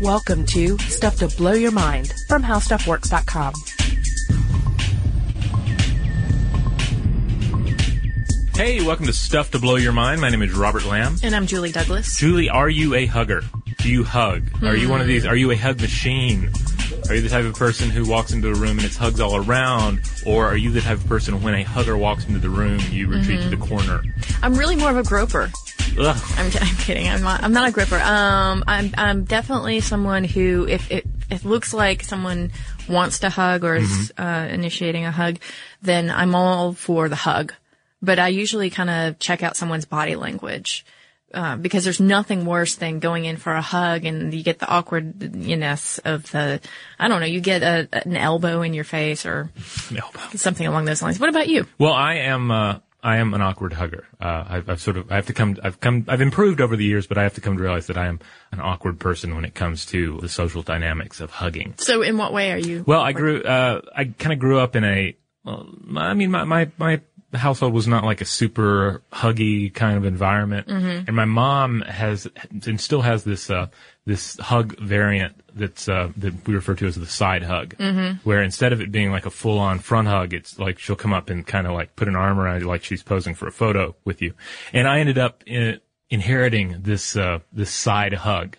Welcome to Stuff to Blow Your Mind from HowStuffWorks.com. Hey, welcome to Stuff to Blow Your Mind. My name is Robert Lamb. And I'm Julie Douglas. Julie, are you a hugger? Do you hug? Are you one of hmm. these? Are you a hug machine? Are you the type of person who walks into a room and it's hugs all around? Or are you the type of person when a hugger walks into the room, you retreat to the hmm. corner? I'm really more of a groper. I'm, I'm kidding. I'm not. I'm not a gripper. Um, I'm. I'm definitely someone who, if it, it looks like someone wants to hug or is uh, initiating a hug, then I'm all for the hug. But I usually kind of check out someone's body language. Uh, because there's nothing worse than going in for a hug and you get the awkwardness of the, I don't know, you get a, an elbow in your face or Elbow. something along those lines. What about you? Well, I am. Uh, I am an awkward hugger. Uh, I've, I've sort of. I have to come. I've come. I've improved over the years, but I have to come to realize that I am an awkward person when it comes to the social dynamics of hugging. So in what way are you? Well, I grew. Uh, I kind of grew up in a. Well, I mean, my my my household was not like a super huggy kind of environment, and my mom has and still has this uh, this hug variant that's uh, that we refer to as the side hug, where instead of it being like a full on front hug, it's like she'll come up and kind of like put an arm around you like she's posing for a photo with you, and I ended up in, inheriting this uh, this side hug,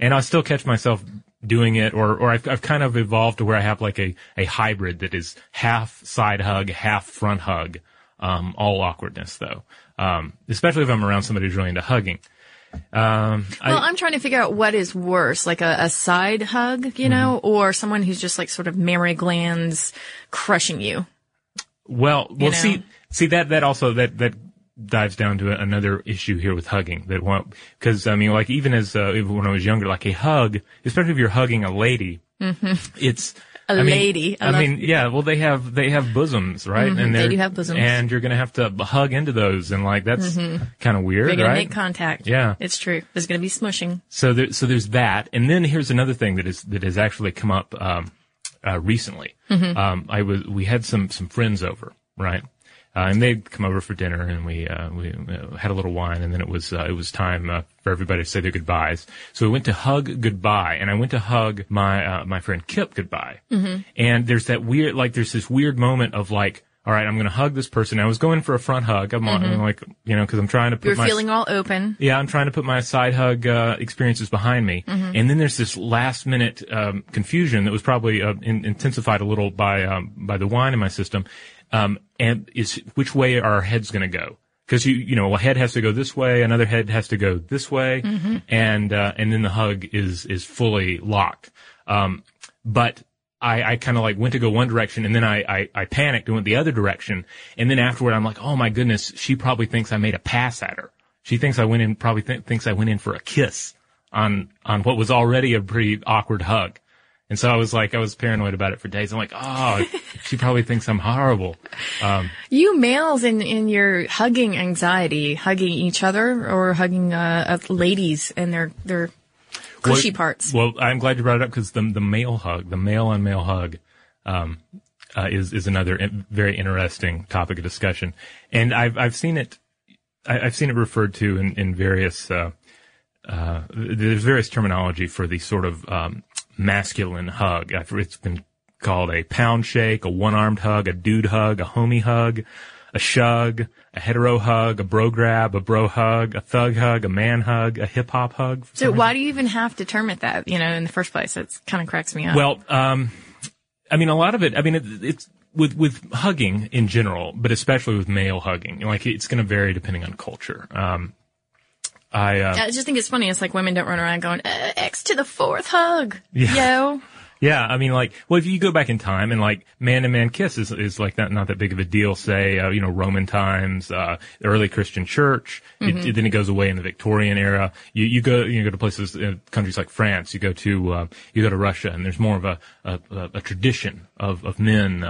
and I still catch myself doing it, or or I've, I've kind of evolved to where I have like a a hybrid that is half side hug, half front hug, um, all awkwardness though, um, especially if I'm around somebody who's really into hugging. Um, Well, I, I'm trying to figure out what is worse, like a, a side hug, you know, Mm-hmm. or someone who's just like sort of mammary glands crushing you. well, well, know? see, see that that also that that dives down to another issue here with hugging that won't because I mean like even as uh, even when I was younger like a hug especially if you're hugging a lady it's A I mean- lady. I I, mean yeah well they have they have bosoms right and they do have bosoms. and you're gonna have to hug into those and like that's kind of weird You're going right to make contact. Yeah. It's true. There's going to be smushing. so there, so there's that, and then here's another thing that is that has actually come up um, uh, recently. Mm-hmm. Um, I was we had some some friends over, right? Uh, and they'd come over for dinner, and we uh, we uh, had a little wine, and then it was uh, it was time uh, for everybody to say their goodbyes. So we went to hug goodbye, and I went to hug my uh, my friend Kip goodbye. Mm-hmm. And there's that weird like there's this weird moment of like. All right, I'm going to hug this person. I was going for a front hug. I'm, on I'm like, you know, because I'm trying to put Mm-hmm. You're my feeling all open. yeah, I'm trying to put my side hug uh, experiences behind me, Mm-hmm. and then there's this last minute um, confusion that was probably uh, in, intensified a little by um, by the wine in my system, um, and is which way are our heads going to go? Because you you know a head has to go this way, another head has to go this way, Mm-hmm. and uh, and then the hug is is fully locked. Um, but I, I kind of like went to go one direction and then I, I, I panicked and went the other direction. And then afterward, I'm like, oh my goodness, she probably thinks I made a pass at her. She thinks I went in, probably th- thinks I went in for a kiss on, on what was already a pretty awkward hug. And so I was like, I was paranoid about it for days. I'm like, oh, she probably thinks I'm horrible. You males in, in your hugging anxiety, hugging each other or hugging uh, ladies and their, their cushy Well- parts. Well, I'm glad you brought it up because the the male hug, the male on male hug, um, uh, is is another very interesting topic of discussion, and I've I've seen it, I, I've seen it referred to in in various uh, uh, there's various terminology for the sort of um, masculine hug. It's been called a pound shake, a one armed hug, a dude hug, a homie hug. A shug, a hetero hug, a bro grab, a bro hug, a thug hug, a man hug, a hip hop hug. so why do you even have to term it that, you know, in the first place? It kind of cracks me up. Well, um, I mean, a lot of it. I mean, it, it's with with hugging in general, but especially with male hugging. Like it's going to vary depending on culture. Um, I uh, I just think it's funny. It's like women don't run around going, uh, X to the fourth hug. Yeah. Yo. Yeah, I mean, like, well, if you go back in time and like man to man kiss is is like not not that big of a deal. Say, uh, you know, Roman times, uh, early Christian church. It, it- then it goes away in the Victorian era. You you go you go to places, uh, countries like France. You go to uh, you go to Russia, and there's more of a a, a, a tradition of of men.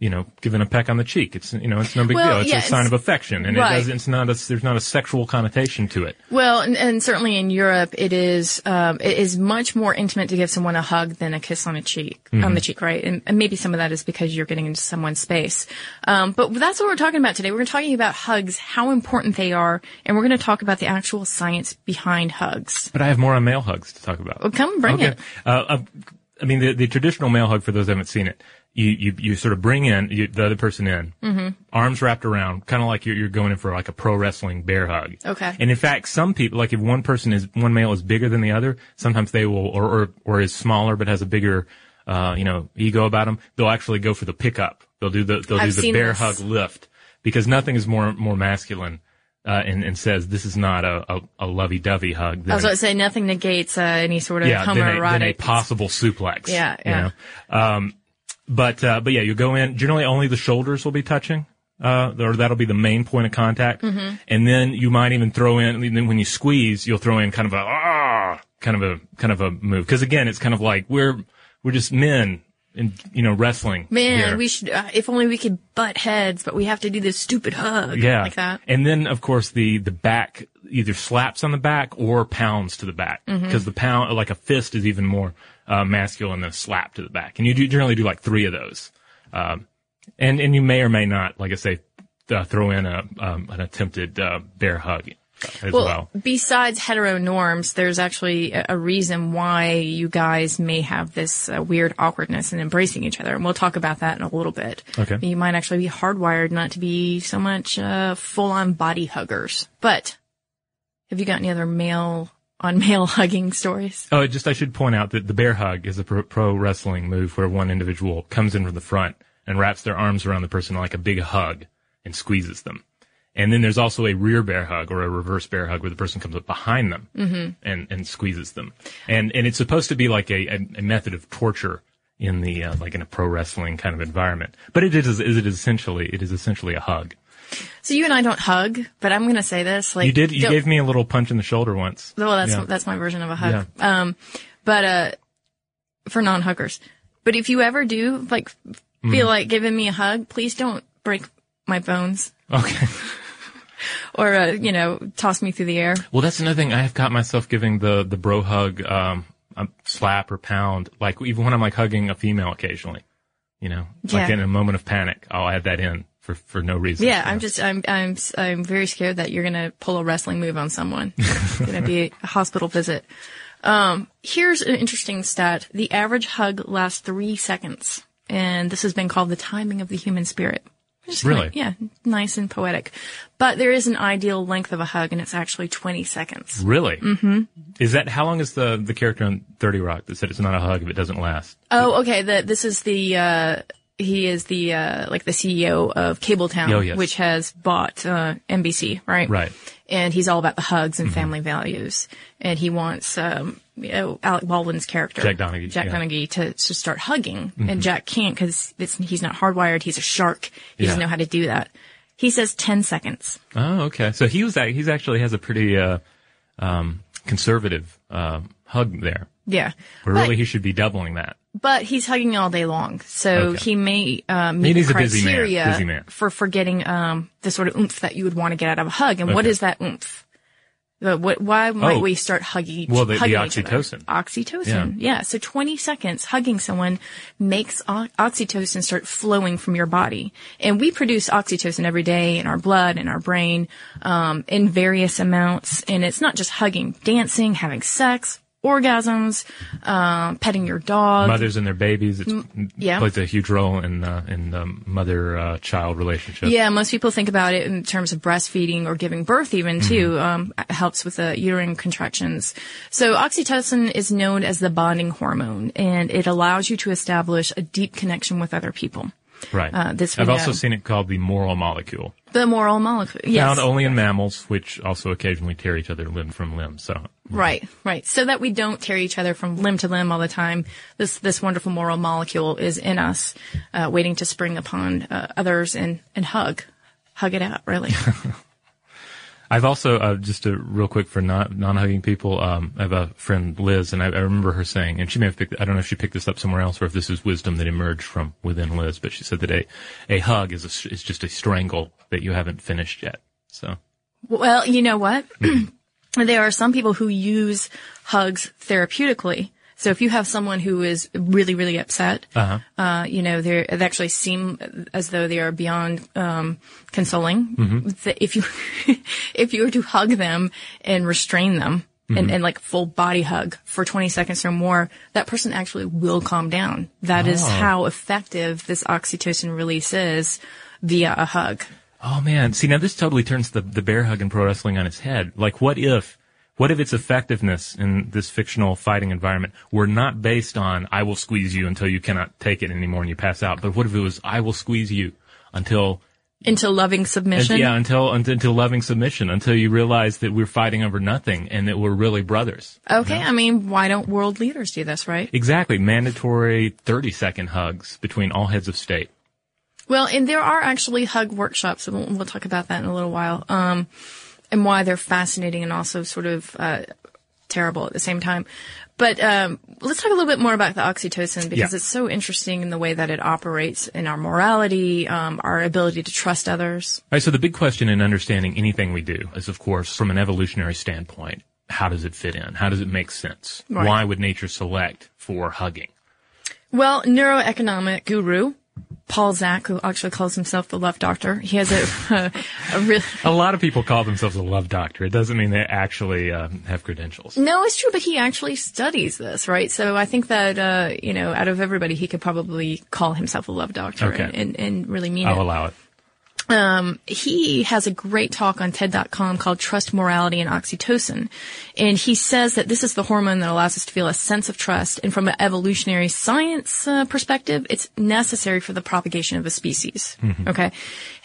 You know, given a peck on the cheek. It's, you know, it's no big Well, deal. It's yeah, a sign it's- of affection and right. it doesn't, it's not a, there's not a sexual connotation to it. Well, and, and certainly in Europe, it is um, it is much more intimate to give someone a hug than a kiss on a cheek Mm-hmm. on the cheek, right? And, and maybe some of that is because you're getting into someone's space. Um, but that's what we're talking about today. We're talking about hugs, how important they are, and we're going to talk about the actual science behind hugs. But I have more on male hugs to talk about. Well, come bring it. Uh, uh, I mean, the, the traditional male hug, for those who haven't seen it, you, you, you sort of bring in you, the other person in, Mm-hmm. arms wrapped around, kind of like you're, you're going in for like a pro wrestling bear hug. Okay. And in fact, some people, like if one person is, one male is bigger than the other, sometimes they will, or, or, or is smaller but has a bigger, uh, you know, ego about them, they'll actually go for the pickup. They'll do the, they'll I've do the bear this. hug lift because nothing is more, more masculine. Uh, and, and says this is not a, a, a lovey-dovey hug. I was about to say nothing negates uh, any sort of yeah, than a, than a homoerotic. possible suplex. Yeah, you yeah. know? Um, but uh, but yeah, you go in. Generally, only the shoulders will be touching, uh, or that'll be the main point of contact. Mm-hmm. And then you might even throw in. and Then when you squeeze, you'll throw in kind of a ah, kind of a kind of a move. Because again, it's kind of like we're we're just men in you know wrestling. Man, here. we should. Uh, if only we could butt heads, but we have to do this stupid hug. yeah, like that. And then of course the the back either slaps on the back or pounds to the back Mm-hmm. because the pound like a fist is even more uh, masculine than a slap to the back, and you do generally do like three of those. Um, and and you may or may not, like I say, uh, throw in a um, an attempted uh, bear hug as well. Well, besides hetero norms, there's actually a, reason why you guys may have this uh, weird awkwardness in embracing each other, and we'll talk about that in a little bit. Okay. You might actually be hardwired not to be so much uh, full-on body huggers. But have you got any other male on male hugging stories? Oh, just I should point out that the bear hug is a pro, pro wrestling move where one individual comes in from the front and wraps their arms around the person like a big hug and squeezes them. And then there's also a rear bear hug or a reverse bear hug where the person comes up behind them and, and squeezes them. And, and it's supposed to be like a, a, a method of torture in the, uh, like in a pro wrestling kind of environment. But it is, it is essentially, it is essentially a hug. So you and I don't hug, but I'm going to say this: like You did, you gave me a little punch in the shoulder once. Well, that's Yeah. that's my version of a hug. Um, but uh, for non-huggers. But if you ever do like Mm-hmm. feel like giving me a hug, please don't break my bones Okay. or uh, you know toss me through the air. Well, that's another thing. I have caught myself giving the the bro hug, um, a slap or pound, like even when I'm like hugging a female occasionally. You know, like in a moment of panic, I'll add that in for for no reason. Yeah? I'm just I'm I'm I'm very scared that you're gonna pull a wrestling move on someone. It's gonna be a hospital visit. Um, here's an interesting stat: the average hug lasts three seconds, and this has been called the timing of the human spirit. Just Really? like- yeah, nice and poetic. But there is an ideal length of a hug, and it's actually 20 seconds. Really? Mm-hmm. Is that how long is the the character on Thirty Rock that said it's not a hug if it doesn't last? Oh, okay. The, this is the, uh, he is the, uh, like the CEO of Kabletown, Oh, yes. which has bought, uh, NBC, right? Right. And he's all about the hugs Mm-hmm. and family values. And he wants, um, you know, Alec Baldwin's character. Jack Donaghy, Jack yeah. Mm-hmm. Donaghy to, to start hugging. And Jack can't because he's not hardwired. He's a shark. He doesn't know how to do that. He says 10 seconds. Oh, okay. So he was he's actually has a pretty uh, um, conservative uh, hug there. Yeah. But- really, he should be doubling that. But he's hugging all day long, so Okay. he may uh, meet he's the a busy man. criteria Busy man. for for getting um, the sort of oomph that you would want to get out of a hug. And what Okay. is that oomph? The- what, why might Oh. we start hugging? Well, the- the hugging other? oxytocin. Oxytocin. Yeah. So 20 seconds hugging someone makes o- oxytocin start flowing from your body, and we produce oxytocin every day in our blood and our brain um, in various amounts. And it's not just hugging, dancing, having sex. Orgasms, um, petting your dog, Mothers and their babies, it yeah. plays a huge role in uh, in the mother uh, child relationship. Yeah, most people think about it in terms of breastfeeding or giving birth, even too. Um, it helps with the uterine contractions. So oxytocin is known as the bonding hormone, and it allows you to establish a deep connection with other people. Right. Uh, this I've also seen it called the moral molecule. The moral molecule, yes, Found only in mammals, which also occasionally tear each other limb from limb. So right, right. So that we don't tear each other from limb to limb all the time. This this wonderful moral molecule is in us, uh, waiting to spring upon uh, others and and hug, hug it out, really. I've also uh, just a real quick for non non hugging people. Um, I have a friend Liz, and I, I remember her saying, and she may have picked. I don't know if she picked this up somewhere else or if this is wisdom that emerged from within Liz, but she said that a a hug is a, is just a strangle that you haven't finished yet. So Well, you know what? there are some people who use hugs therapeutically. So if you have someone who is really, really upset, uh you know, they they actually seem as though they are beyond um, consoling. Th- If you if you were to hug them and restrain them. And, and like full body hug for 20 seconds or more, that person actually will calm down. That is Oh. how effective this oxytocin release is via a hug. Oh man, see now this totally turns the the bear hug in pro wrestling on its head. Like what if what if its effectiveness in this fictional fighting environment were not based on I will squeeze you until you cannot take it anymore and you pass out, but what if it was I will squeeze you until Into loving and, submission. yeah, until, until until loving submission, until you realize that we're fighting over nothing and that we're really brothers. Okay, I mean, why don't world leaders do this, right? Exactly, mandatory 30 second hugs between all heads of state. Well, and there are actually hug workshops, and we'll, we'll talk about that in a little while, um, and why they're fascinating and also sort of uh, terrible at the same time. But um, let's talk a little bit more about the oxytocin because Yeah. it's so interesting in the way that it operates in our morality, um, our ability to trust others. All right, so the big question in understanding anything we do is, of course, from an evolutionary standpoint, how does it fit in? How does it make sense? Right. Why would nature select for hugging? Well, neuroeconomic guru Paul Zak, who actually calls himself the love doctor, he has a a, a. A lot of people call themselves a love doctor. It doesn't mean they actually um, have credentials. No, it's true, but he actually studies this, right? So I think that, uh, you know, out of everybody, he could probably call himself a love doctor Okay. and, and, and really mean it. I'll allow it. He has a great talk on TED.com called Trust, Morality, and Oxytocin. And he says that this is the hormone that allows us to feel a sense of trust. And from an evolutionary science uh, perspective, it's necessary for the propagation of a species. Okay.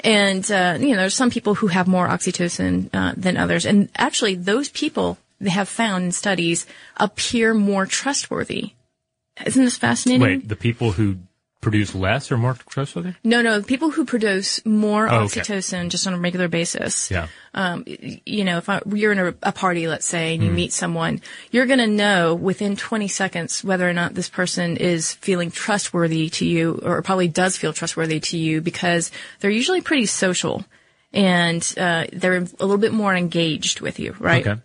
And, uh, you know, there's some people who have more oxytocin uh, than others. And actually, those people they have found in studies appear more trustworthy. Isn't this fascinating? Wait, the people who produce less or more trustworthy? No, no, people who produce more Oh, okay. oxytocin just on a regular basis. Yeah. Um, you know, if I, you're in a, a party, let's say, and you Hmm. meet someone, you're going to know within 20 seconds whether or not this person is feeling trustworthy to you, or probably does feel trustworthy to you, because they're usually pretty social and uh, they're a little bit more engaged with you, right? Okay.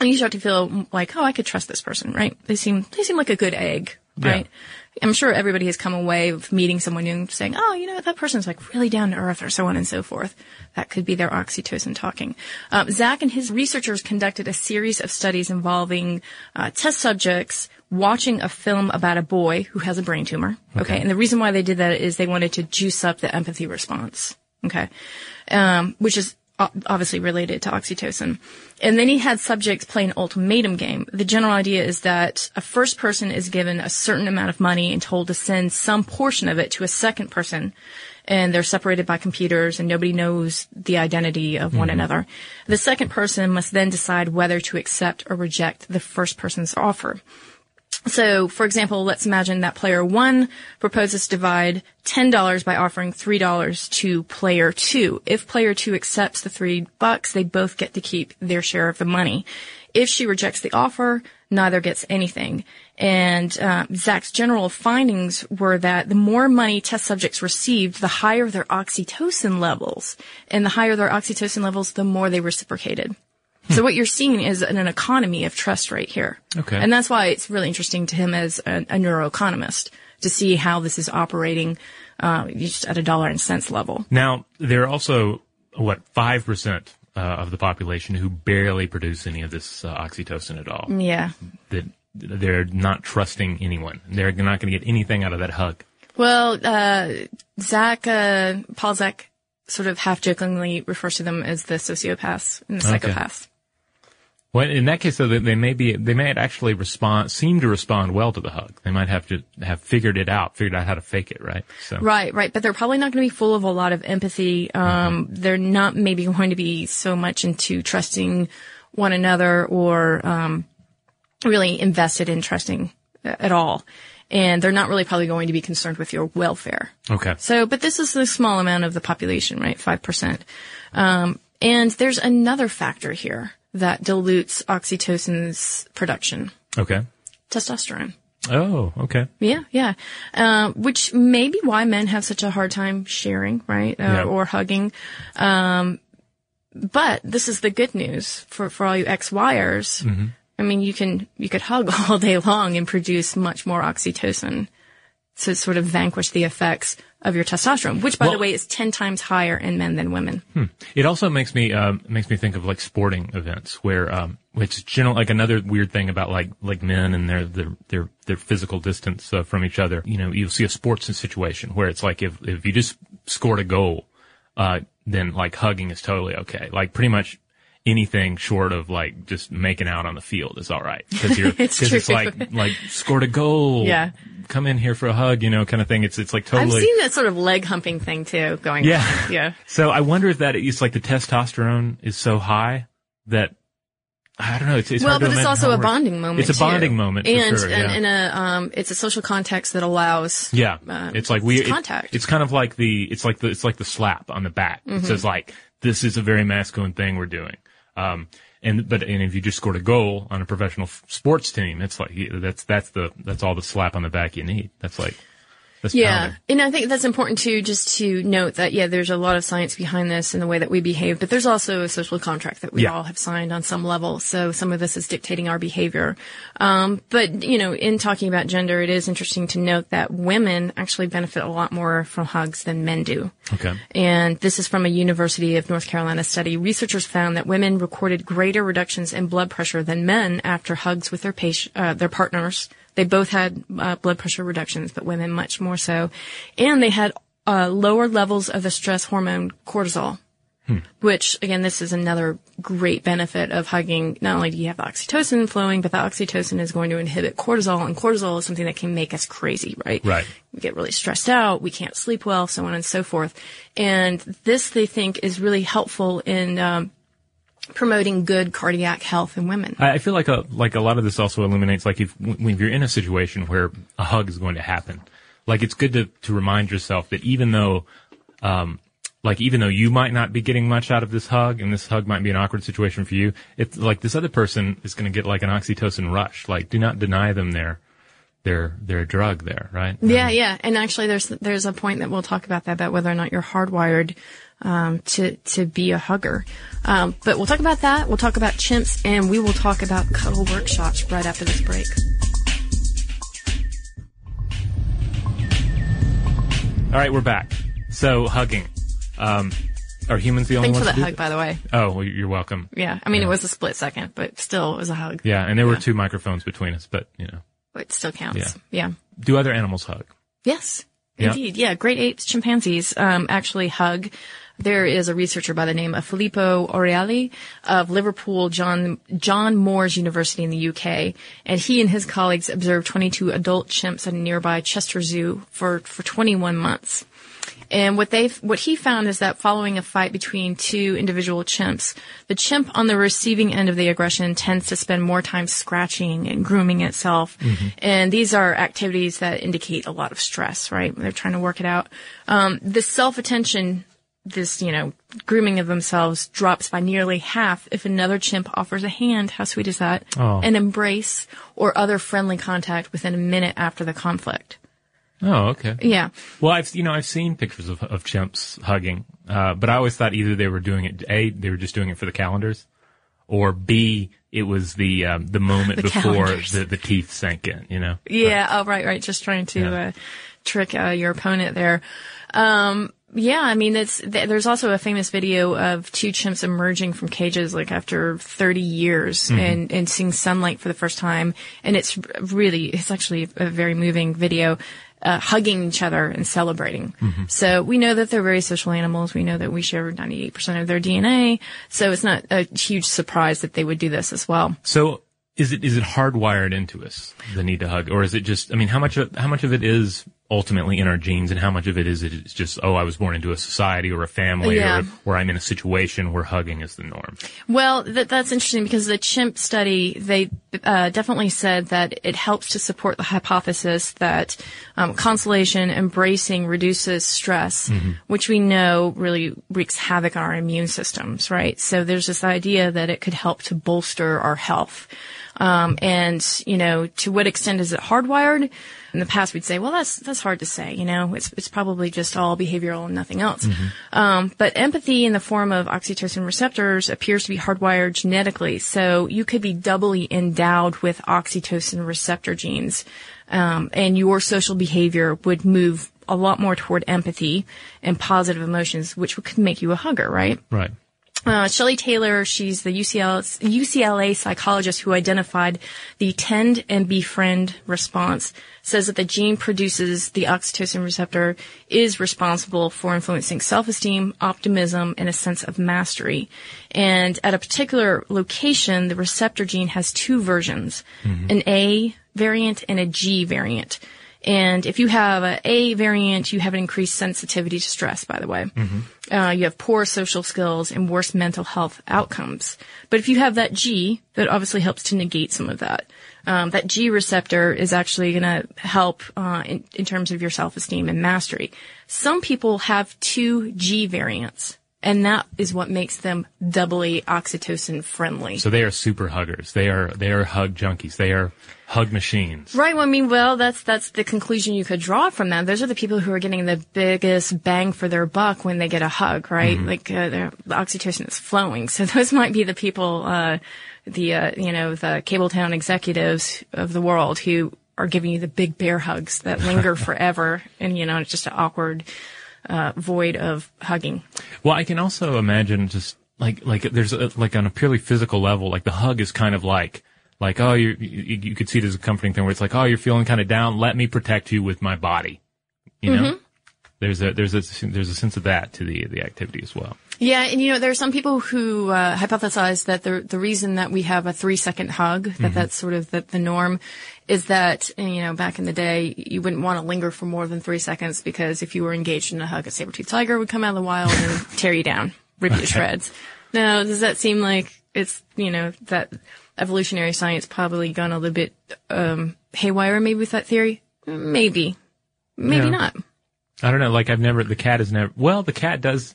and you start to feel like, oh, I could trust this person, right? They seem they seem like a good egg, Yeah. right? I'm sure everybody has come away of meeting someone new and saying, oh, you know, that person's like really down to earth, or so on and so forth. That could be their oxytocin talking. Um, Zak and his researchers conducted a series of studies involving uh, test subjects watching a film about a boy who has a brain tumor. Okay. and the reason why they did that is they wanted to juice up the empathy response. Okay, um, which is obviously related to oxytocin. And then he had subjects play an ultimatum game. The general idea is that a first person is given a certain amount of money and told to send some portion of it to a second person. And they're separated by computers and nobody knows the identity of one mm-hmm. another. The second person must then decide whether to accept or reject the first person's offer. So, for example, let's imagine that player one proposes to divide $10 by offering $3 to player two. If player two accepts the three bucks, they both get to keep their share of the money. If she rejects the offer, neither gets anything. And uh, Zak's general findings were that the more money test subjects received, the higher their oxytocin levels. And the higher their oxytocin levels, the more they reciprocated. So what you're seeing is an, an economy of trust right here. Okay. And that's why it's really interesting to him as a, a neuroeconomist to see how this is operating uh, just at a dollar and cents level. Now, there are also, what, 5% uh, of the population who barely produce any of this uh, oxytocin at all. Yeah. That they're not trusting anyone. They're not going to get anything out of that hug. Well, uh, Zak, uh, Paul Zak sort of half jokingly refers to them as the sociopaths and the Okay. psychopaths. Well, in that case, though, they may be, they may actually respond, seem to respond well to the hug. They might have to have figured it out, figured out how to fake it, right? So, Right, right. But they're probably not going to be full of a lot of empathy. Um, they're not maybe going to be so much into trusting one another or, um, really invested in trusting uh, at all. And they're not really probably going to be concerned with your welfare. okay. So, but this is a small amount of the population, right? 5%. Um, And there's another factor here that dilutes oxytocin's production. Okay. Testosterone. Oh, okay. Yeah, yeah. Uh, which may be why men have such a hard time sharing, right? Uh, Yeah. Or hugging. Um, but this is the good news for, for all you ex-wires. Mm-hmm. I mean, you can, you could hug all day long and produce much more oxytocin to sort of vanquish the effects of your testosterone, which by the way is 10 times higher in men than women. It also makes me um, makes me think of like sporting events where um, which general like another weird thing about like like men and their their their their physical distance uh, from each other. You know, you'll see a sports situation where it's like if if you just scored a goal, uh, then like hugging is totally okay. Like pretty much anything short of like just making out on the field is all right because you're It's because it's true. like like scored a goal. Yeah. Come in here for a hug, you know, kind of thing. It's it's like totally. I've seen that sort of leg humping thing too going Yeah. on. Yeah. So I wonder if that it's like the testosterone is so high that I don't know. It's, it's well, but it's also a bonding moment. It's a too. bonding moment for and, sure. and yeah. in a um, it's a social context that allows yeah. uh, it's like we it's it- contact. it's kind of like the it's like the it's like the slap on the back. Mm-hmm. It says like this is a very masculine thing we're doing. Um, and but and if you just scored a goal on a professional f- sports team, it's like that's that's the that's all the slap on the back you need. That's like Yeah, pounding. and I think that's important too, just to note that yeah, there's a lot of science behind this and the way that we behave, but there's also a social contract that we Yeah. all have signed on some level. So some of this is dictating our behavior. Um, but you know, in talking about gender, it is interesting to note that women actually benefit a lot more from hugs than men do. Okay. And this is from a University of North Carolina study. Researchers found that women recorded greater reductions in blood pressure than men after hugs with their patient, uh, their partners. They both had uh, blood pressure reductions, but women much more so. And they had uh, lower levels of the stress hormone cortisol. Which again, this is another great benefit of hugging. Not only do you have the oxytocin flowing, but the oxytocin is going to inhibit cortisol, and cortisol is something that can make us crazy, right? Right. we get really stressed out, we can't sleep well, so on and so forth. And this, they think, is really helpful in um, promoting good cardiac health in women. I feel like a like a lot of this also illuminates like if you're in a situation where a hug is going to happen, like it's good to to remind yourself that even though, um, like even though you might not be getting much out of this hug and this hug might be an awkward situation for you, it's like this other person is going to get like an oxytocin rush. Like do not deny them their their their drug there, right? Yeah, yeah. And actually, there's there's a point that we'll talk about that about whether or not you're hardwired um, to to be a hugger. Um, but we'll talk about that. We'll talk about chimps, and we will talk about cuddle workshops right after this break. All right, we're back. So hugging. Um, are humans the only Thanks for ones? that to do hug, by the way. Oh, well, you're welcome. Yeah, I mean it was a split second, but still, it was a hug. Yeah, and there were two microphones between us, but you know, It still counts. Yeah. yeah. do other animals hug? Yes, Yeah. indeed. Yeah, great apes, chimpanzees um, actually hug. There is a researcher by the name of Filippo Aureli of Liverpool John John Moores University in the UK, and he and his colleagues observed 22 adult chimps at a nearby Chester Zoo for for 21 months. And what they what he found is that following a fight between two individual chimps, the chimp on the receiving end of the aggression tends to spend more time scratching and grooming itself. And these are activities that indicate a lot of stress, right? They're trying to work it out. Um, the self attention, this you know grooming of themselves drops by nearly half if another chimp offers a hand. How sweet is that? Oh. An embrace or other friendly contact within a minute after the conflict. Oh, okay. Yeah. Well, I've you know I've seen pictures of of chimps hugging, uh, but I always thought either they were doing it a they were just doing it for the calendars, or b it was the um, the moment The before calendars. the the teeth sank in. You know. Yeah. Oh, right, right. Just trying to Yeah. uh, trick uh, your opponent there. Um, yeah, I mean, it's th- there's also a famous video of two chimps emerging from cages like after 30 years and and seeing sunlight for the first time, and it's really it's actually a very moving video. Uh, hugging each other and celebrating. So we know that they're very social animals. We know that we share 98% of their DNA. So it's not a huge surprise that they would do this as well. So is it is it hardwired into us the need to hug, or is it just? I mean, how much of how much of it is ultimately in our genes, and how much of it is it is just? Oh, I was born into a society or a family, Yeah. or where I'm in a situation where hugging is the norm. Well, that, that's interesting because the chimp study, they uh, definitely said that it helps to support the hypothesis that um, consolation, embracing reduces stress, which we know really wreaks havoc on our immune systems, right? So there's this idea that it could help to bolster our health. Um, and you know, to what extent is it hardwired? In the past, we'd say, well, that's that's hard to say. You know, it's it's probably just all behavioral and nothing else. Um, but empathy in the form of oxytocin receptors appears to be hardwired genetically. So you could be doubly endowed with oxytocin receptor genes, um, and your social behavior would move a lot more toward empathy and positive emotions, which could make you a hugger, right? Right. Uh, Shelley Taylor, she's the UCL, UCLA psychologist who identified the tend and befriend response, says that the gene produces the oxytocin receptor is responsible for influencing self-esteem, optimism, and a sense of mastery. And at a particular location, the receptor gene has two versions, an A variant and a G variant. And if you have a A variant, you have an increased sensitivity to stress, by the way. Uh, you have poor social skills and worse mental health outcomes. But if you have that G, that obviously helps to negate some of that. Um, that G receptor is actually going to help uh, in, in terms of your self-esteem and mastery. Some people have two G variants, and that is what makes them doubly oxytocin friendly. So they are super huggers. They are they are hug junkies. They are hug machines. Right. Well, I mean, well, that's that's the conclusion you could draw from that. Those are the people who are getting the biggest bang for their buck when they get a hug, right? Like uh, their the oxytocin is flowing. So those might be the people, uh, the uh, you know the cable town executives of the world who are giving you the big bear hugs that linger forever, and you know it's just an awkward uh, void of hugging. Well, I can also imagine just like like there's a, like on a purely physical level, like the hug is kind of like like oh you you, you could see it as a comforting thing where it's like oh you're feeling kind of down, let me protect you with my body, you know. There's a there's a there's a sense of that to the the activity as well. Yeah, and you know, there are some people who uh, hypothesize that the the reason that we have a three second hug, that that's sort of the, the norm, is that you know back in the day you wouldn't want to linger for more than three seconds because if you were engaged in a hug, a saber tooth tiger would come out of the wild and tear you down, rip you to shreds. Now, does that seem like it's you know that evolutionary science probably gone a little bit um, haywire maybe with that theory? Maybe, maybe Yeah. not. I don't know. Like I've never the cat has never. Well, the cat does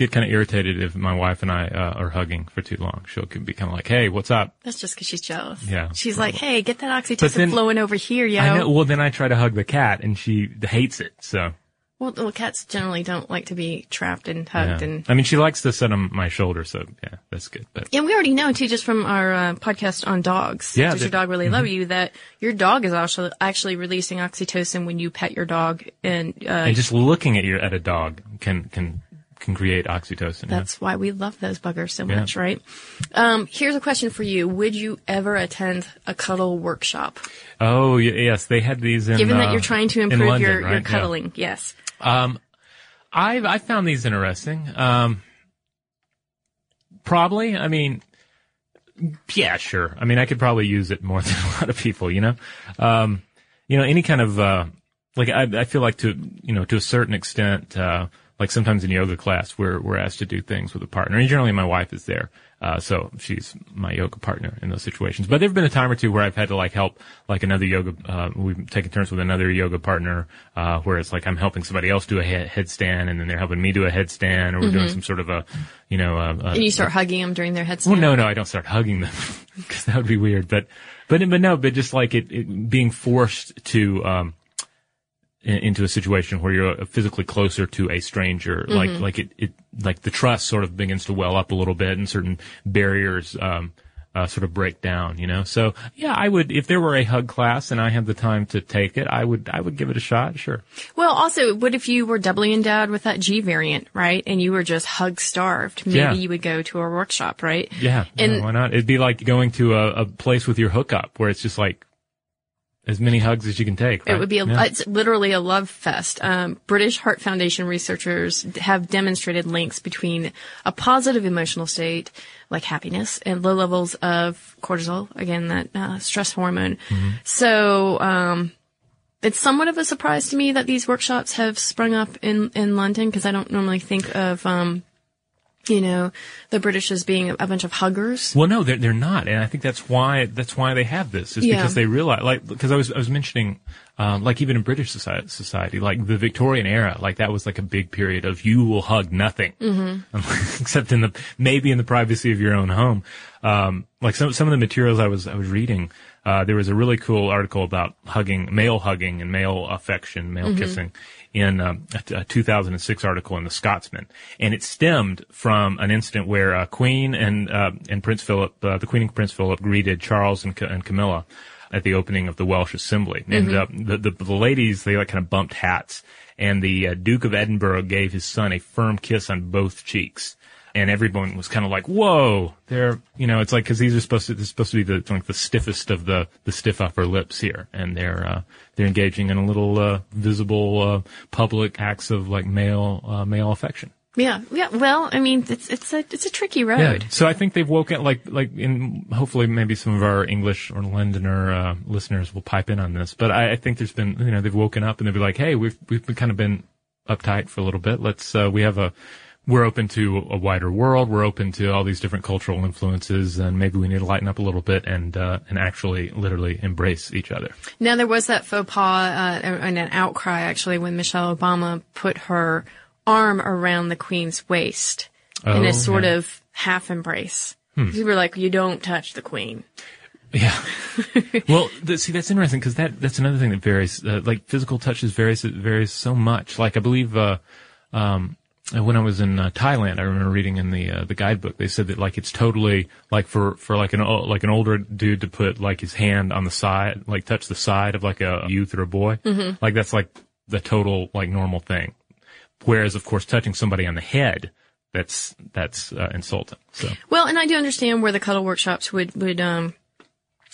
get kind of irritated if my wife and I uh, are hugging for too long. She'll be kind of like, "Hey, what's up?" That's just because she's jealous. Yeah. She's like, hey, get that oxytocin then- flowing over here, yo. I know. Well, then I try to hug the cat, and she hates it. So Well, well, cats generally don't like to be trapped and hugged yeah. and. I mean, she likes to sit on my shoulder. So yeah, that's good. But Yeah, we already know too, just from our uh, podcast on dogs. Yeah, Does your dog really love you? That your dog is actually actually releasing oxytocin when you pet your dog, and, uh, and just looking at your at a dog can can can create oxytocin. yeah. that's why we love those buggers so Yeah. much, right? Um, here's a question for you: Would you ever attend a cuddle workshop? Oh yes, they had these in. Given that uh, you're trying to improve London, your, right? your Yeah. cuddling, yes. I've I found these interesting. Um, probably. I mean, yeah, sure. I mean, I could probably use it more than a lot of people. You know, um, you know, any kind of uh, like I, I feel like to you know to a certain extent, uh, like sometimes in yoga class, we're we're asked to do things with a partner, and generally my wife is there. Uh, so she's my yoga partner in those situations. But there've been a time or two where I've had to like help like another yoga, uh, we've taken turns with another yoga partner, uh, where it's like I'm helping somebody else do a head, headstand and then they're helping me do a headstand or we're doing some sort of a, you know, a, a, Mm-hmm. And you start hugging them during their headstand. well, no, no, I don't start hugging them because that would be weird. But, but, but no, but just like it, it being forced to, um, into a situation where you're physically closer to a stranger, like, like it, it, like the trust sort of begins to well up a little bit and certain barriers, um, uh, sort of break down, you know? So yeah, I would, if there were a hug class and I had the time to take it, I would, I would give it a shot. Sure. Well, also, what if you were doubly endowed with that G variant, right? And you were just hug starved? Maybe Yeah. you would go to a workshop, right? Yeah. And- yeah, why not? It'd be like going to a, a place with your hookup where it's just like, as many hugs as you can take. It would be a, Yeah. it's literally a love fest. Um, British Heart Foundation researchers have demonstrated links between a positive emotional state, like happiness, and low levels of cortisol, again, that uh, stress hormone. Mm-hmm. So, um, it's somewhat of a surprise to me that these workshops have sprung up in, in London because I don't normally think of, um, you know, the British as being a bunch of huggers. Well, no, they're they're not, and I think that's why that's why they have this. Is Yeah. because they realize, like, because I was I was mentioning, um, like even in British society, society, like the Victorian era, like that was like a big period of you will hug nothing, mm-hmm. except in the maybe in the privacy of your own home. Um, like some some of the materials I was I was reading, uh, there was a really cool article about hugging, male hugging and male affection, male kissing in um, a, a 2006 article in the Scotsman, and it stemmed from an incident where uh, Queen and uh, and Prince Philip, uh, the Queen and Prince Philip, greeted Charles and, and Camilla at the opening of the Welsh Assembly, and uh, the, the the ladies they like kind of bumped hats, and the uh, Duke of Edinburgh gave his son a firm kiss on both cheeks. And everyone was kind of like, "Whoa!" They're, you know, it's like because these are supposed to, this is supposed to be the like the stiffest of the the stiff upper lips here, and they're uh, they're engaging in a little uh, visible uh, public acts of like male uh, male affection. Yeah, yeah. Well, I mean, it's it's a it's a tricky road. Yeah. So I think they've woken like like in hopefully maybe some of our English or Londoner uh, listeners will pipe in on this, but I, I think there's been you know they've woken up and they'll be like, hey, we've we've been kind of been uptight for a little bit. Let's uh, we have a we're open to a wider world. We're open to all these different cultural influences, and maybe we need to lighten up a little bit and uh, and actually literally embrace each other. Now there was that faux pas uh, and an outcry actually when Michelle Obama put her arm around the Queen's waist in Oh, a sort yeah. of half embrace. People were like, "You don't touch the Queen." Yeah. well, see, that's interesting because that that's another thing that varies. Uh, like physical touches varies varies so much. Like I believe, uh, um, when I was in uh, Thailand, I remember reading in the uh, the guidebook. They said that like it's totally like for for like an like an older dude to put like his hand on the side, like touch the side of like a youth or a boy. Mm-hmm. Like that's like the total like normal thing. Whereas, of course, touching somebody on the head, that's that's uh, insulting. So. Well, and I do understand where the cuddle workshops would would um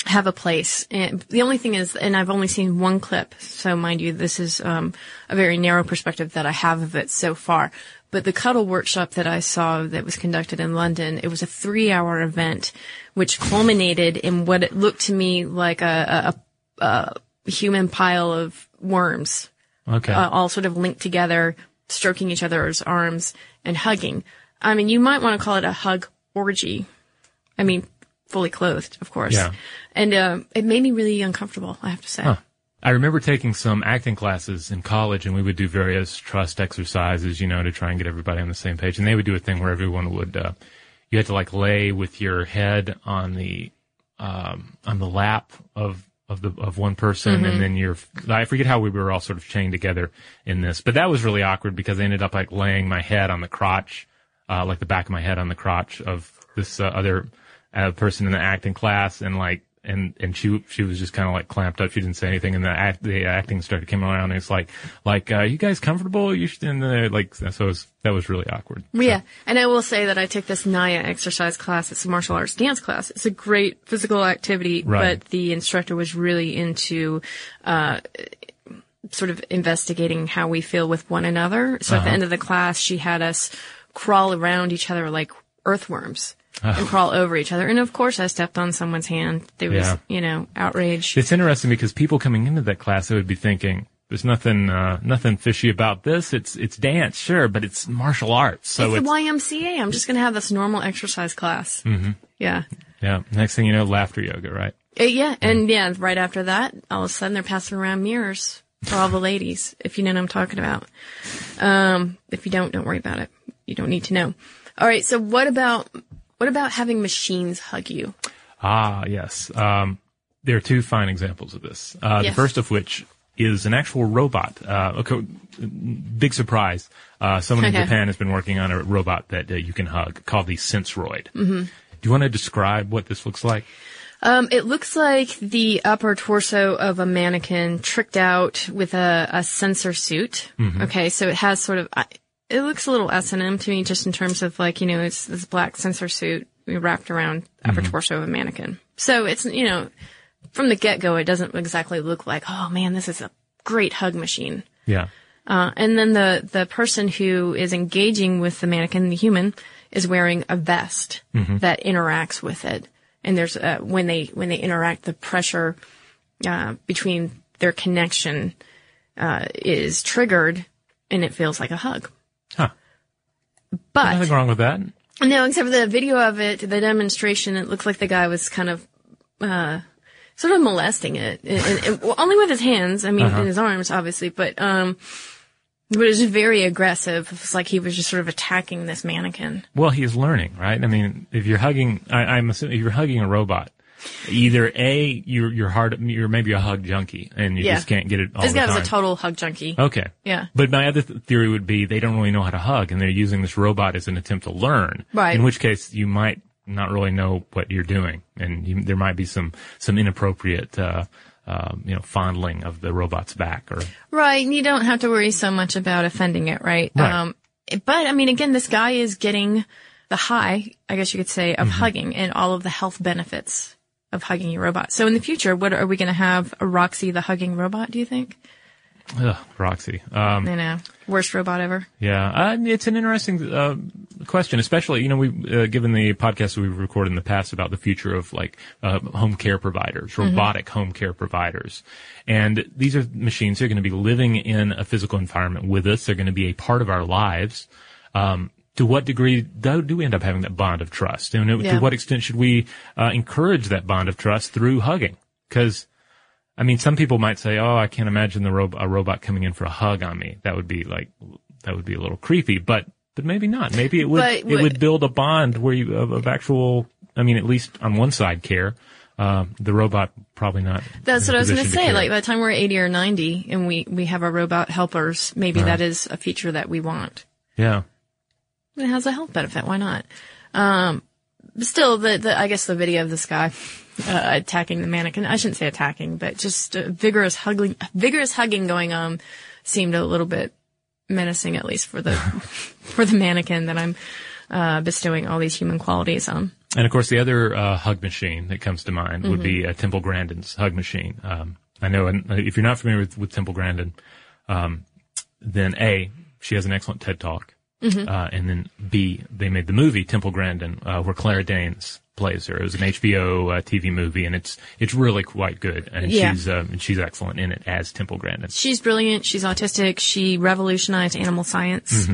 have a place. And the only thing is, and I've only seen one clip, so mind you, this is um a very narrow perspective that I have of it so far. But the cuddle workshop that I saw that was conducted in London, it was a three-hour event, which culminated in what it looked to me like a a, a, a human pile of worms Okay. uh, all sort of linked together, stroking each other's arms and hugging. I mean, you might want to call it a hug orgy. I mean, fully clothed, of course. Yeah. And uh, it made me really uncomfortable, I have to say. Huh. I remember taking some acting classes in college and we would do various trust exercises, you know, to try and get everybody on the same page. And they would do a thing where everyone would, uh, you had to like lay with your head on the, um, on the lap of, of the, of one person and then you're, I forget how we were all sort of chained together in this, but that was really awkward because I ended up like laying my head on the crotch, uh, like the back of my head on the crotch of this uh, other uh, person in the acting class and like, and and she she was just kind of like clamped up. She didn't say anything, and the act, the acting started coming around, and it's like like uh, you guys comfortable? You should and they're like so it was, that was really awkward. Yeah, and I will say that I took this Nia exercise class. It's a martial arts dance class. It's a great physical activity, Right. but the instructor was really into uh, sort of investigating how we feel with one another. So at the end of the class, she had us crawl around each other like earthworms. And crawl over each other. And of course, I stepped on someone's hand. There was, Yeah. you know, outrage. It's interesting because people coming into that class, they would be thinking. There's nothing, uh, nothing fishy about this. It's, it's dance, sure, but it's martial arts. So it's it's, the YMCA. I'm just going to have this normal exercise class. Mm-hmm. Yeah. yeah. Next thing you know, laughter yoga, right? Uh, yeah, and yeah, right after that, all of a sudden they're passing around mirrors for all the ladies, if you know what I'm talking about. Um, if you don't, don't worry about it. You don't need to know. All right, so what about what about having machines hug you? Ah, yes. Um, there are two fine examples of this. Uh, Yes. The first of which is an actual robot. Uh, okay, big surprise. Uh, someone in Okay. Japan has been working on a robot that uh, you can hug called the Senseroid. Mm-hmm. Do you want to describe what this looks like? Um, it looks like the upper torso of a mannequin tricked out with a, a sensor suit. Okay, so it has sort of, it looks a little S and M to me, just in terms of like you know, it's this black sensor suit wrapped around upper torso of a mannequin. So it's you know, from the get go, it doesn't exactly look like, oh man, this is a great hug machine. Yeah. Uh, and then the, the person who is engaging with the mannequin, the human, is wearing a vest that interacts with it. And there's, uh, when they, when they interact, the pressure, uh, between their connection, uh, is triggered and it feels like a hug. But, Nothing wrong with that. No, except for the video of it, the demonstration, it looks like the guy was kind of, uh, sort of molesting it. Well, only with his hands, I mean, in his arms, obviously, but, um, but it was very aggressive. It was like he was just sort of attacking this mannequin. Well, he's learning, right? I mean, if you're hugging, I, I'm assuming if you're hugging a robot, either a you're you're hard, you're maybe a hug junkie, and you Yeah. just can't get it all This guy was a total hug junkie. Okay. Yeah. But my other th- theory would be they don't really know how to hug, and they're using this robot as an attempt to learn. Right. In which case, you might not really know what you're doing, and you, there might be some some inappropriate, uh, um, you know, fondling of the robot's back, or Right, and you don't have to worry so much about offending it, right? Right. Um, but I mean, again, this guy is getting the high, I guess you could say, Mm-hmm. of hugging and all of the health benefits of hugging your robot. So in the future, what are we going to have? A Roxy, the hugging robot? Do you think? ugh, Roxy. Um, I know, worst robot ever. Yeah, uh, it's an interesting uh, question, especially you know we uh, given the podcast we've recorded in the past about the future of like uh, home care providers, robotic home care providers, and these are machines that are going to be living in a physical environment with us. They're going to be a part of our lives. Um, to what degree do, do we end up having that bond of trust, and to what extent should we uh, encourage that bond of trust through hugging? Because I mean, some people might say, "Oh, I can't imagine the ro- a robot coming in for a hug on me. That would be like that would be a little creepy." But but maybe not. Maybe it would But it would- build a bond where you of, of actual. I mean, at least on one side, care. Um, the robot probably not. That's what I was going to say. care. Like by the time we're 80 or 90 and we, we have our robot helpers, maybe that is a feature that we want. yeah, It has a health benefit. Why not? Um, still, the, the I guess the video of this guy uh, attacking the mannequin. I shouldn't say attacking, but just uh, vigorous hugging, vigorous hugging going on seemed a little bit menacing, at least for the for the mannequin that I'm uh, bestowing all these human qualities on. and of course the other uh, hug machine that comes to mind would be Mm-hmm. uh, Temple Grandin's hug machine. Um, I know, and uh, if you're not familiar with, with Temple Grandin, um, then a she has an excellent TED talk, Mm-hmm. uh, and then b they made the movie Temple Grandin uh, where Claire Danes plays her. It was an HBO uh, TV movie, and it's it's really quite good, and Yeah. she's uh, and she's excellent in it as Temple Grandin. She's brilliant. She's autistic. She revolutionized animal science.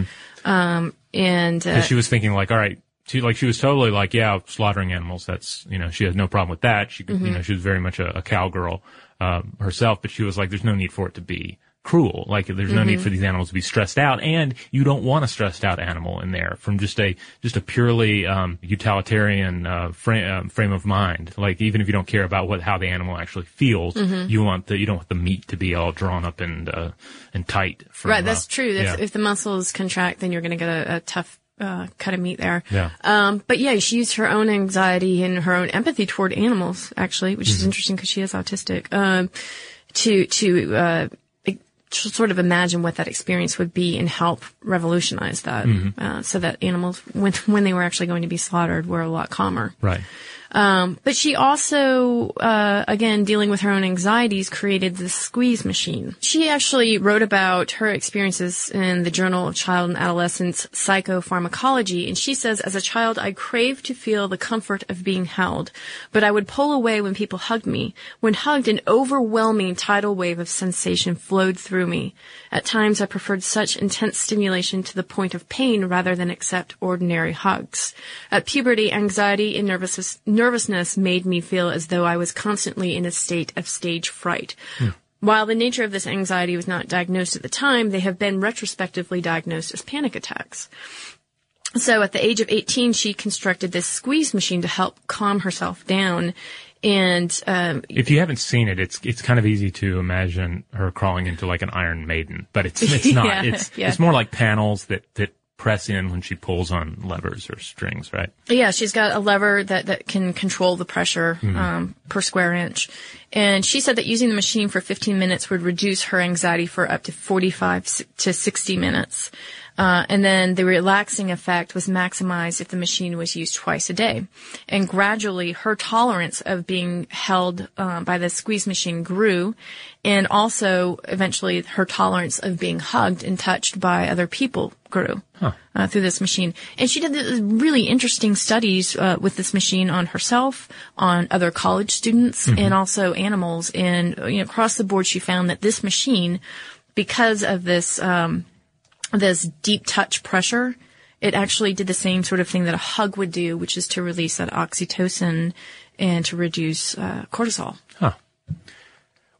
Um, and uh, she was thinking like, all right, she like she was totally like, yeah, slaughtering animals. That's you know she has no problem with that. She could, Mm-hmm. you know she was very much a, a cowgirl um, herself, but she was like, there's no need for it to be cruel. Like there's no need Mm-hmm. for these animals to be stressed out, and you don't want a stressed out animal in there from just a just a purely um, utilitarian uh, frame um, frame of mind. Like even if you don't care about what how the animal actually feels, Mm-hmm. you want the you don't want the meat to be all drawn up and uh, and tight. From, right, that's uh, true. If, yeah. if the muscles contract, then you're going to get a, a tough uh, cut of meat there. Yeah. Um, but yeah, she used her own anxiety and her own empathy toward animals, actually, which is interesting because she is autistic. Um, to to uh, to sort of imagine what that experience would be and help revolutionize that, uh, so that animals, when when they were actually going to be slaughtered, were a lot calmer. right. Um, but she also, uh, again, dealing with her own anxieties, created the squeeze machine. She actually wrote about her experiences in the Journal of Child and Adolescent Psychopharmacology, and she says, as a child, I craved to feel the comfort of being held, but I would pull away when people hugged me. When hugged, an overwhelming tidal wave of sensation flowed through me. At times, I preferred such intense stimulation to the point of pain rather than accept ordinary hugs. At puberty, anxiety and nervousness, nervousness made me feel as though I was constantly in a state of stage fright. While the nature of this anxiety was not diagnosed at the time, they have been retrospectively diagnosed as panic attacks. So at the age of 18, she constructed this squeeze machine to help calm herself down. And, um, If you haven't seen it, it's it's kind of easy to imagine her crawling into like an Iron Maiden, but it's it's not. Yeah, it's yeah. it's more like panels that that press in when she pulls on levers or strings, right? Yeah, she's got a lever that, that can control the pressure um, per square inch. And she said that using the machine for 15 minutes would reduce her anxiety for up to 45 to 60 minutes. Uh, and then the relaxing effect was maximized if the machine was used twice a day. And gradually, her tolerance of being held uh, by the squeeze machine grew, and also eventually her tolerance of being hugged and touched by other people grew uh, through this machine. And she did really interesting studies uh, with this machine on herself, on other college students, and also animals. And you know, across the board, she found that this machine, because of this um, this deep touch pressure it actually did the same sort of thing that a hug would do, which is to release that oxytocin and to reduce uh, cortisol. Huh.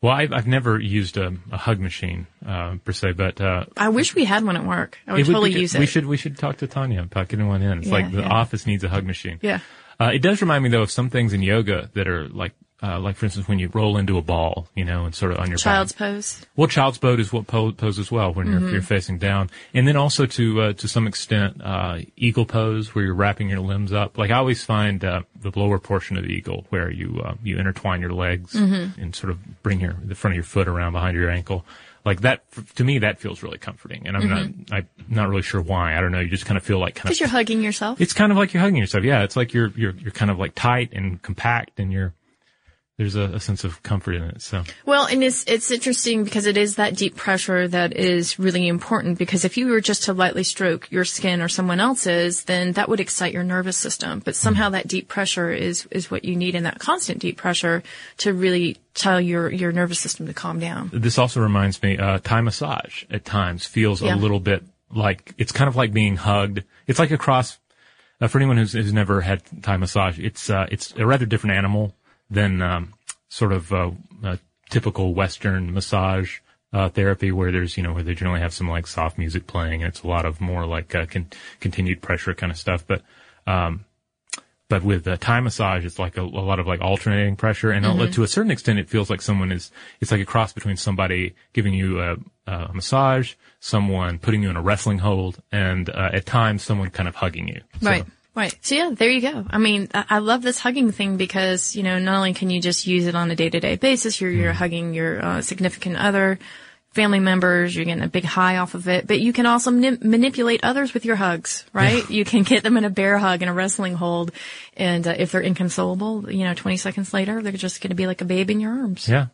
Well, I've, I've never used a, a hug machine uh, per se, but uh, I wish we had one at work. I would would totally be- use it. We should we should talk to Tanya about getting one in. It's Yeah, like the yeah. office needs a hug machine. Yeah. Uh, it does remind me though of some things in yoga that are like, uh, like for instance when you roll into a ball, you know, and sort of on your Child's back. pose. Well, child's pose is what po- pose as well when Mm-hmm. you're, you're facing down, and then also to uh, to some extent uh, eagle pose where you're wrapping your limbs up. Like I always find uh, the lower portion of the eagle where you uh, you intertwine your legs Mm-hmm. and sort of bring your the front of your foot around behind your ankle. Like that, to me, that feels really comforting, and I'm Mm-hmm. not I'm not really sure why. I don't know. You just kind of feel like kind Because you're hugging yourself. it's kind of like you're hugging yourself. Yeah, it's like you're you're you're kind of like tight and compact, and you're there's a, a sense of comfort in it. So Well, and it's it's interesting because it is that deep pressure that is really important. Because if you were just to lightly stroke your skin or someone else's, then that would excite your nervous system. But somehow that deep pressure is is what you need, and that constant deep pressure to really tell your your nervous system to calm down. this also reminds me, uh, Thai massage at times feels Yeah. a little bit like it's kind of like being hugged. It's like a cross. Uh, for anyone who's, who's never had Thai massage, it's uh, it's a rather different animal than um, sort of uh, uh, typical Western massage uh, therapy, where there's you know where they generally have some like soft music playing, and it's a lot of more like uh, con- continued pressure kind of stuff. But um, but with uh, Thai massage, it's like a, a lot of like alternating pressure, and uh, to a certain extent, it feels like someone is. It's like a cross between somebody giving you a, a massage, someone putting you in a wrestling hold, and uh, at times someone kind of hugging you. So- Right. Right. So yeah, there you go. I mean, I love this hugging thing because, you know, not only can you just use it on a day to day basis, you're, you're hugging your uh, significant other, family members, you're getting a big high off of it, but you can also mani- manipulate others with your hugs, right? You can get them in a bear hug in a wrestling hold. And uh, if they're inconsolable, you know, 20 seconds later, they're just going to be like a babe in your arms. Yeah.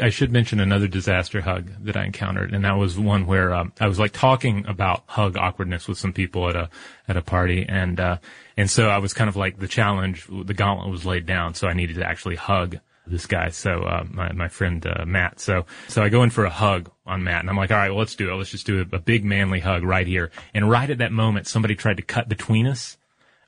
I should mention another disaster hug that I encountered, and that was one where um, I was like talking about hug awkwardness with some people at a at a party, and uh, and so I was kind of like the challenge, the gauntlet was laid down, so I needed to actually hug this guy, so uh, my my friend uh, Matt. So so I go in for a hug on Matt, and I'm like, all right, well, let's do it. Let's just do a, a big manly hug right here. And right at that moment, somebody tried to cut between us,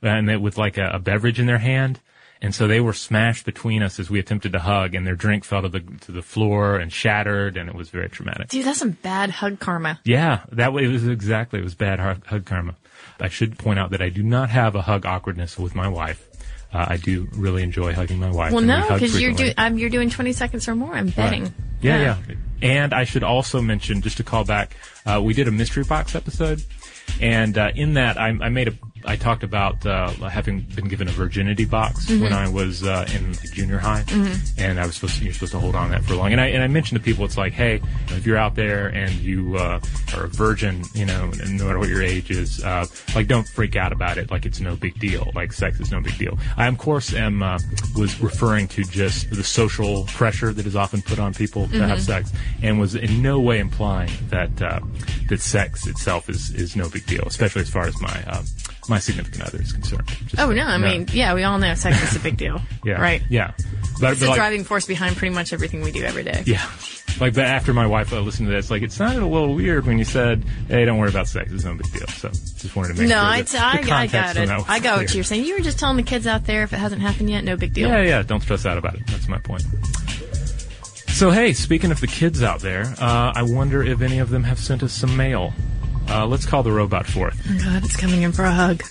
and with like a, a beverage in their hand. And so they were smashed between us as we attempted to hug, and their drink fell to the to the floor and shattered, and it was very traumatic. Dude, that's some bad hug karma. Yeah, that way it was exactly it was bad hug, hug karma. I should point out that I do not have a hug awkwardness with my wife. Uh, I do really enjoy hugging my wife. Well, no, because you're doing, um, you're doing 20 seconds or more, I'm betting. Right. Yeah, yeah, And I should also mention, just to call back, uh, we did a mystery box episode, and uh, in that I, I made a, I talked about uh, having been given a virginity box Mm-hmm. when I was uh, in junior high, and I was supposed to, you're supposed to hold on to that for long. And I and I mentioned to people, it's like, hey, if you're out there and you uh, are a virgin, you know, no matter what your age is, uh, like don't freak out about it, like it's no big deal, like sex is no big deal. I of course am uh, was referring to just the social pressure that is often put on people to have sex, and was in no way implying that uh, that sex itself is is no big deal, especially as far as my my significant other is concerned. Just- Oh no, I mean, yeah, we all know sex is a big deal. yeah, Right. yeah, but, It's but the like, driving force behind pretty much everything we do every day. yeah. Like, but after my wife uh, listened to this, like, it sounded a little weird when you said, "Hey, don't worry about sex; it's no big deal." So, just wanted to make No, sure I, that I, I got it. I got what you're saying. You were just telling the kids out there if it hasn't happened yet, no big deal. Yeah, yeah. Don't stress out about it. That's my point. So, hey, speaking of the kids out there, uh, I wonder if any of them have sent us some mail. Uh, let's call the robot forth. Oh God, it's coming in for a hug.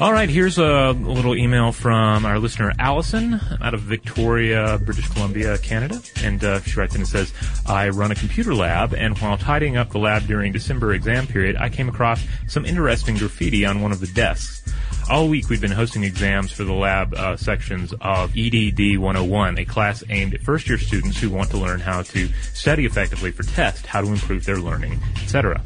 All right, here's a little email from our listener Allison out of Victoria, British Columbia, Canada. And uh, she writes in and says, I run a computer lab, and while tidying up the lab during December exam period, I came across some interesting graffiti on one of the desks. All week we've been hosting exams for the lab uh, sections of EDD 101, a class aimed at first year students who want to learn how to study effectively for tests, how to improve their learning, etc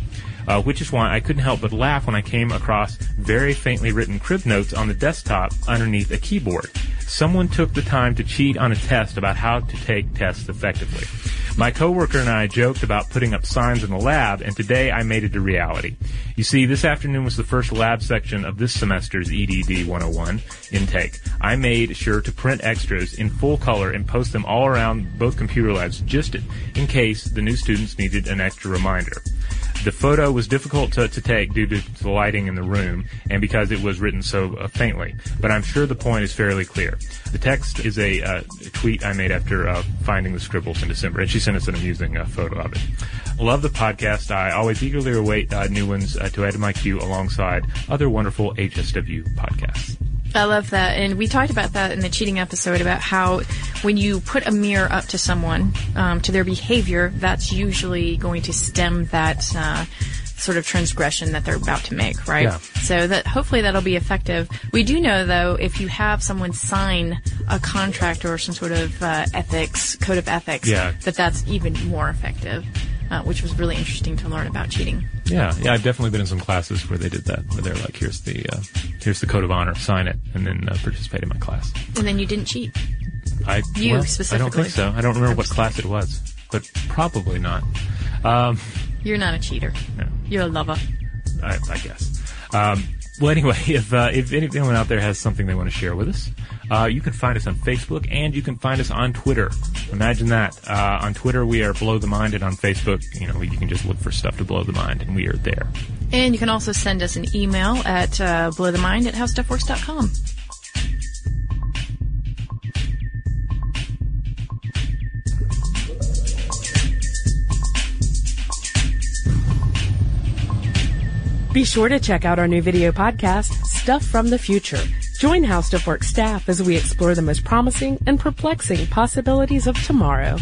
uh, which is why I couldn't help but laugh when I came across very faintly written crib notes on the desktop underneath a keyboard. Someone took the time to cheat on a test about how to take tests effectively. My coworker and I joked about putting up signs in the lab, and today I made it a reality. You see, this afternoon was the first lab section of this semester's EDD 101 intake. I made sure to print extras in full color and post them all around both computer labs just in case the new students needed an extra reminder. The photo was difficult to, to take due to the lighting in the room and because it was written so uh, faintly, but I'm sure the point is fairly clear. The text is a, uh, tweet I made after uh, finding the scribbles in December, and she sent us an amusing uh, photo of it. Love the podcast. I always eagerly await uh, new ones uh, to add to my queue alongside other wonderful HSW podcasts. I love that. And we talked about that in the cheating episode about how when you put a mirror up to someone, um, to their behavior, that's usually going to stem that, uh, sort of transgression that they're about to make, right? Yeah. So that hopefully that'll be effective. We do know though, if you have someone sign a contract or some sort of uh, ethics, code of ethics, Yeah. that that's even more effective, uh, which was really interesting to learn about cheating. Yeah, yeah, I've definitely been in some classes where they did that, where they're like, "Here's the uh, here's the code of honor, sign it," and then uh, participate in my class. And then you didn't cheat. I You well, I don't think so. I don't remember what class it was, but probably not. Um, You're not a cheater. No. You're a lover. I, I guess. Um, well, anyway, if uh, if anyone out there has something they want to share with us, uh, you can find us on Facebook and you can find us on Twitter. Imagine that. Uh, on Twitter, we are Blow the Mind, and on Facebook, you know, you can just look for stuff to blow the mind, and we are there. And you can also send us an email at uh, blowthemind at howstuffworks.com. Be sure to check out our new video podcast, Stuff from the Future. Join How Stuff Works staff as we explore the most promising and perplexing possibilities of tomorrow.